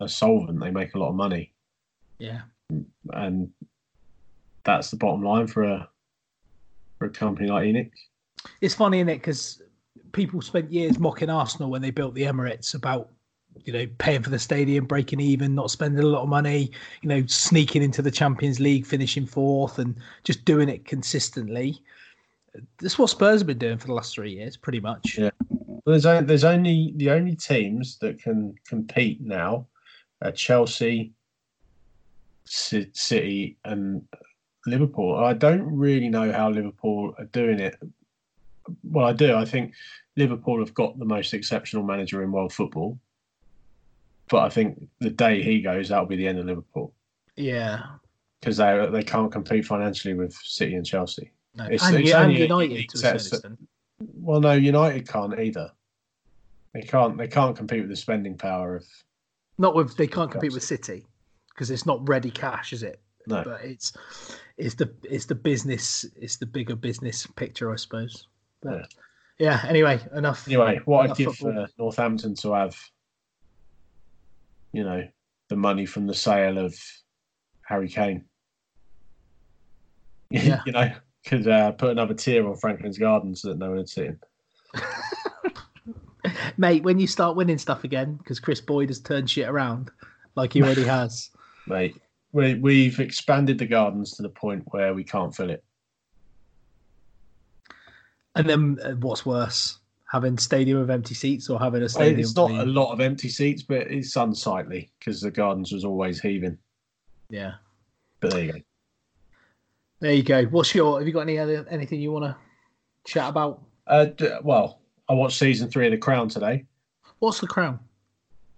a solvent; they make a lot of money, Yeah. and that's the bottom line for a for a company like ENIC. It's funny, isn't it? Because people spent years mocking Arsenal when they built the Emirates about, you know, paying for the stadium, breaking even, not spending a lot of money, you know, sneaking into the Champions League, finishing fourth, and just doing it consistently. That's what Spurs have been doing for the last three years, pretty much. Yeah. Well, there's only, there's only the only teams that can compete now are Chelsea, Ci- City, and Liverpool. I don't really know how Liverpool are doing it. Well, I do. I think Liverpool have got the most exceptional manager in world football. But I think the day he goes, that'll be the end of Liverpool Yeah. because they they can't compete financially with City and Chelsea. No. It's- and, it's and only United unique to a certain set- extent. Well, no, United can't either. They can't. They can't compete with the spending power of Not with they can't compete with City because it's not ready cash, is it? no. But it's it's the it's the business it's the bigger business picture, I suppose. But yeah. Anyway, enough. Anyway, what I'd give football. for Northampton to have, you know, the money from the sale of Harry Kane. Yeah. you know, could uh, put another tier on Franklin's Garden so that no one had seen. Mate, when you start winning stuff again, because Chris Boyd has turned shit around like he already has. Mate, we, we've expanded the gardens to the point where we can't fill it. And then uh, what's worse, having stadium of empty seats or having a stadium? It's not a lot of empty seats, but it's unsightly because the gardens was always heaving. Yeah. But there you go. There you go. What's your? Have you got any other anything you want to chat about? Uh, d- well, I watched season three of The Crown today. What's the crown?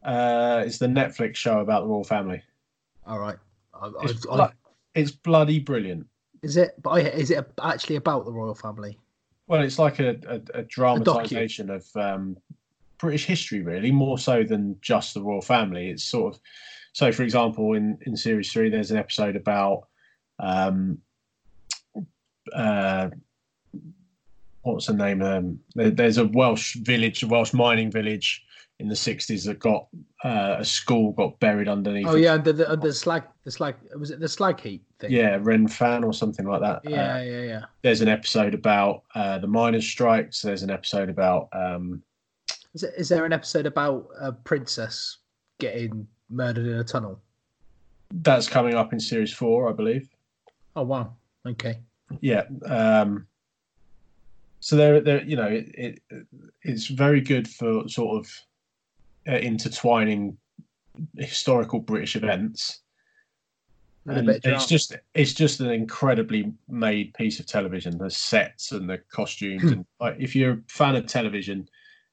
Uh, it's the Netflix show about the royal family. All right. I, It's, I, I, it's bloody brilliant. is it? But is it actually about the royal family? Well, it's like a, a, a dramatisation of um, British history, really, more so than just the royal family. It's sort of so. For example, in in series three, there's an episode about um, uh, what's the name? Um, there, there's a Welsh village, a Welsh mining village in the 60s that got uh, a school got buried underneath. Oh yeah, under the the slag the slag was it the slag heat thing? yeah, Ren Fan or something like that. Yeah, Uh, yeah, yeah. there's an episode about uh, the miners' strikes. There's an episode about um, Is, it, is there an episode about a princess getting murdered in a tunnel? that's coming up in series four, I believe. Oh wow. Okay. Yeah. Um, so there, there, you know, it, it it's very good for sort of uh, intertwining historical British events. With a And it's just it's just an incredibly made piece of television. The sets and the costumes, and like, if you're a fan of television,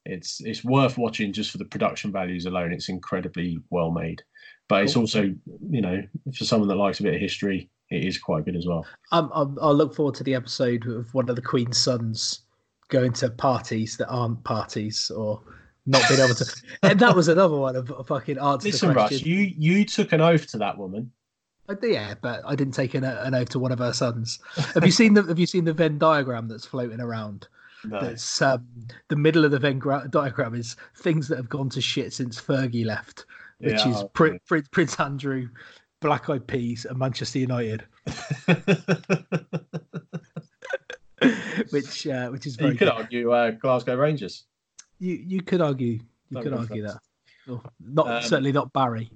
it's it's worth watching just for the production values alone. It's incredibly well made, but it's also you know for someone that likes a bit of history, it is quite good as well. I'm, I'm, I'll look forward to the episode of one of the Queen's sons going to parties that aren't parties or not being able to. and that was another one of a fucking answer Listen, question. you you took an oath to that woman. Yeah, but I didn't take an, an oath to one of her sons. Have you seen the Have you seen the Venn diagram that's floating around? No. That's um, the middle of the Venn gra- diagram is things that have gone to shit since Fergie left, which Yeah, is Pri- Prince Andrew, Black Eyed Peas, and Manchester United, which uh, which is you could good. argue uh, Glasgow Rangers. You you could argue you Don't could argue that. Oh, not Um, certainly not Barry.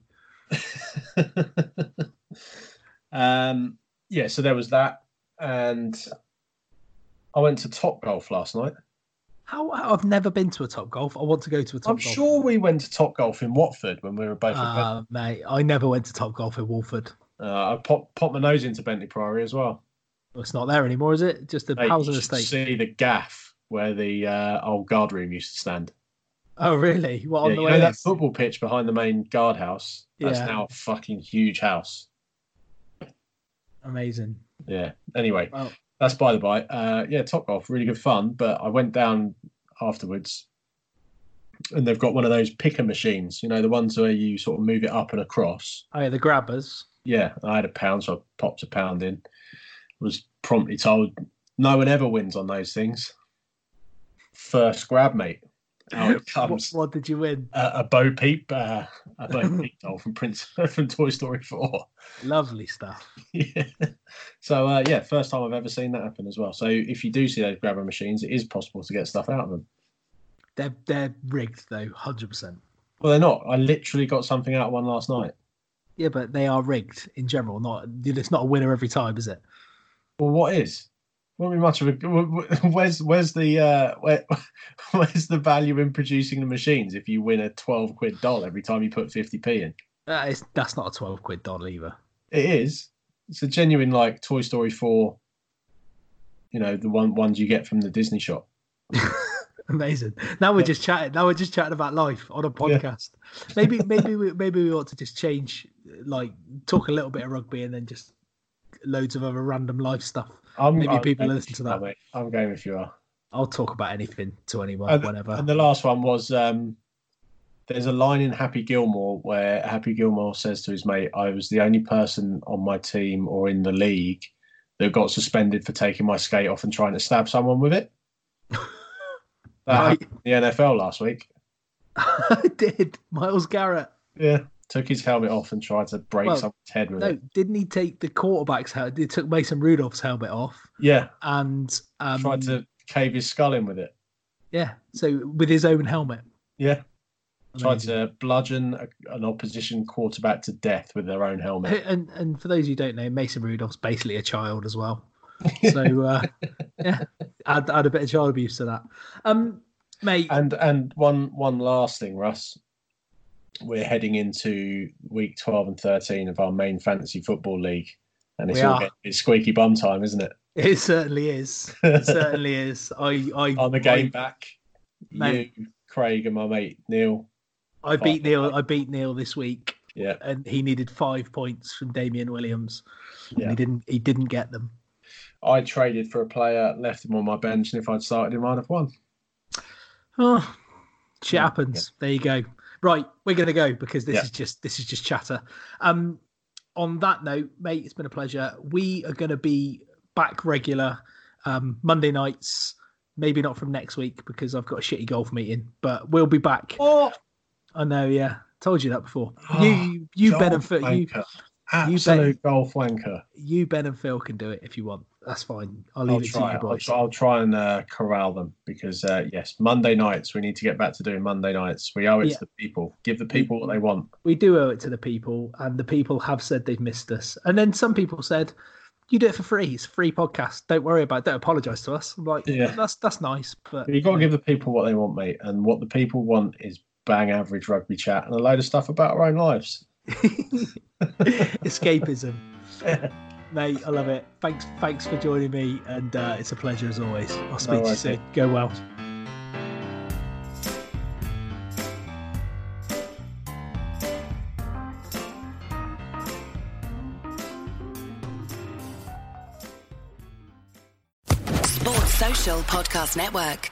um, yeah, so there was that, and I went to Top Golf last night. How I've never been to a Top Golf. I want to go to a Top I'm Golf. sure we went to Top Golf in Watford when we were both. Uh, mate, I never went to Top Golf in Wolford. Ben- uh, I popped popped my nose into Bentley Priory as well. Well, it's not there anymore, is it? Just a Mate, housing you estate. See the gaff where the uh, old guard room used to stand. Oh, really? What on yeah, the you way? know that football pitch behind the main guardhouse? That's Yeah. now a fucking huge house. Amazing. Yeah. Anyway, Wow. That's by the by. Uh, yeah, Top Golf, really good fun. But I went down afterwards and they've got one of those picker machines. You know, the ones where you sort of move it up and across. Oh, yeah, the grabbers. Yeah, I had a pound, so I popped a pound in. Was promptly told no one ever wins on those things. First grab, mate. Out it What, comes. what did you win? a, a Bo Peep, uh, a Bo Peep doll from Prince from Toy Story Four. Lovely stuff. yeah. So uh, yeah, first time I've ever seen that happen as well. So if you do see those grabber machines, it is possible to get stuff out of them. They're they're rigged though, hundred percent. Well, they're not. I literally got something out of one last night. Yeah, but they are rigged in general. Not it's not a winner every time, is it? Well, what is? Won't be much of a. Where's where's the uh, where, where's the value in producing the machines if you win a twelve quid doll every time you put fifty p in? That is, that's not a twelve quid doll either. It is. It's a genuine like Toy Story four. You know the one ones you get from the Disney shop. Amazing. Now we're just chatting. Now we're just chatting about life on a podcast. Maybe maybe we maybe we ought to just change, like talk a little bit of rugby and then just loads of other random life stuff. I'm, Maybe I'm people listen to that. mate. I'm game if you are. I'll talk about anything to anyone And, whenever. and the last one was um, there's a line in Happy Gilmore where Happy Gilmore says to his mate, I was the only person on my team or in the league that got suspended for taking my skate off and trying to stab someone with it. That Right. happened in the NFL last week. I did. Myles Garrett. Yeah. Took his helmet off and tried to break Well, someone's head with No, it. didn't he take the quarterback's helmet? He took Mason Rudolph's helmet off Yeah. and um, tried to cave his skull in with it. yeah. So with his own helmet. Yeah. Tried to bludgeon a, an opposition quarterback to death with their own helmet. And and for those who don't know, Mason Rudolph's basically a child as well. So uh, yeah, add, add a bit of child abuse to that. Um, mate, And and one one last thing, Russ. We're heading into week twelve and thirteen of our main fantasy football league, and it's all it's squeaky bum time, isn't it? it certainly is. It certainly is. I I On the game I, back, Mate. you, Craig, and my mate Neil. I beat. Neil. I beat Neil this week, Yeah, and he needed five points from Damien Williams. And Yeah. he didn't. He didn't get them. I traded for a player, left him on my bench, and if I'd started him, I'd have won. Oh, shit Yeah, happens. There you go. Right, we're gonna go because this Yeah. is just this is just chatter. Um, on that note, mate, it's been a pleasure. We are gonna be back regular um, Monday nights. Maybe not from next week because I've got a shitty golf meeting, but we'll be back. Oh, I know, yeah, told you that before. you, you, Ben and Phil, you, absolute golf wanker. you, Ben and Phil can do it if you want. That's fine. I'll leave I'll it to try. you I'll try, I'll try and uh, corral them because uh, yes, Monday nights we need to get back to doing Monday nights. We owe it Yeah. to the people. Give the people what they want. we do owe it to the people, and the people have said they've missed us. And then some people said, "You do it for free. It's a free podcast. Don't worry about. it. Don't apologise to us." I'm like, Yeah. that's that's nice, but You've got to give the people what they want, mate. And what the people want is bang average rugby chat and a load of stuff about our own lives. escapism, mate. I love it. Thanks, thanks for joining me, and uh, it's a pleasure as always. I'll speak to you soon. mate. Go well. Sports Social Podcast Network.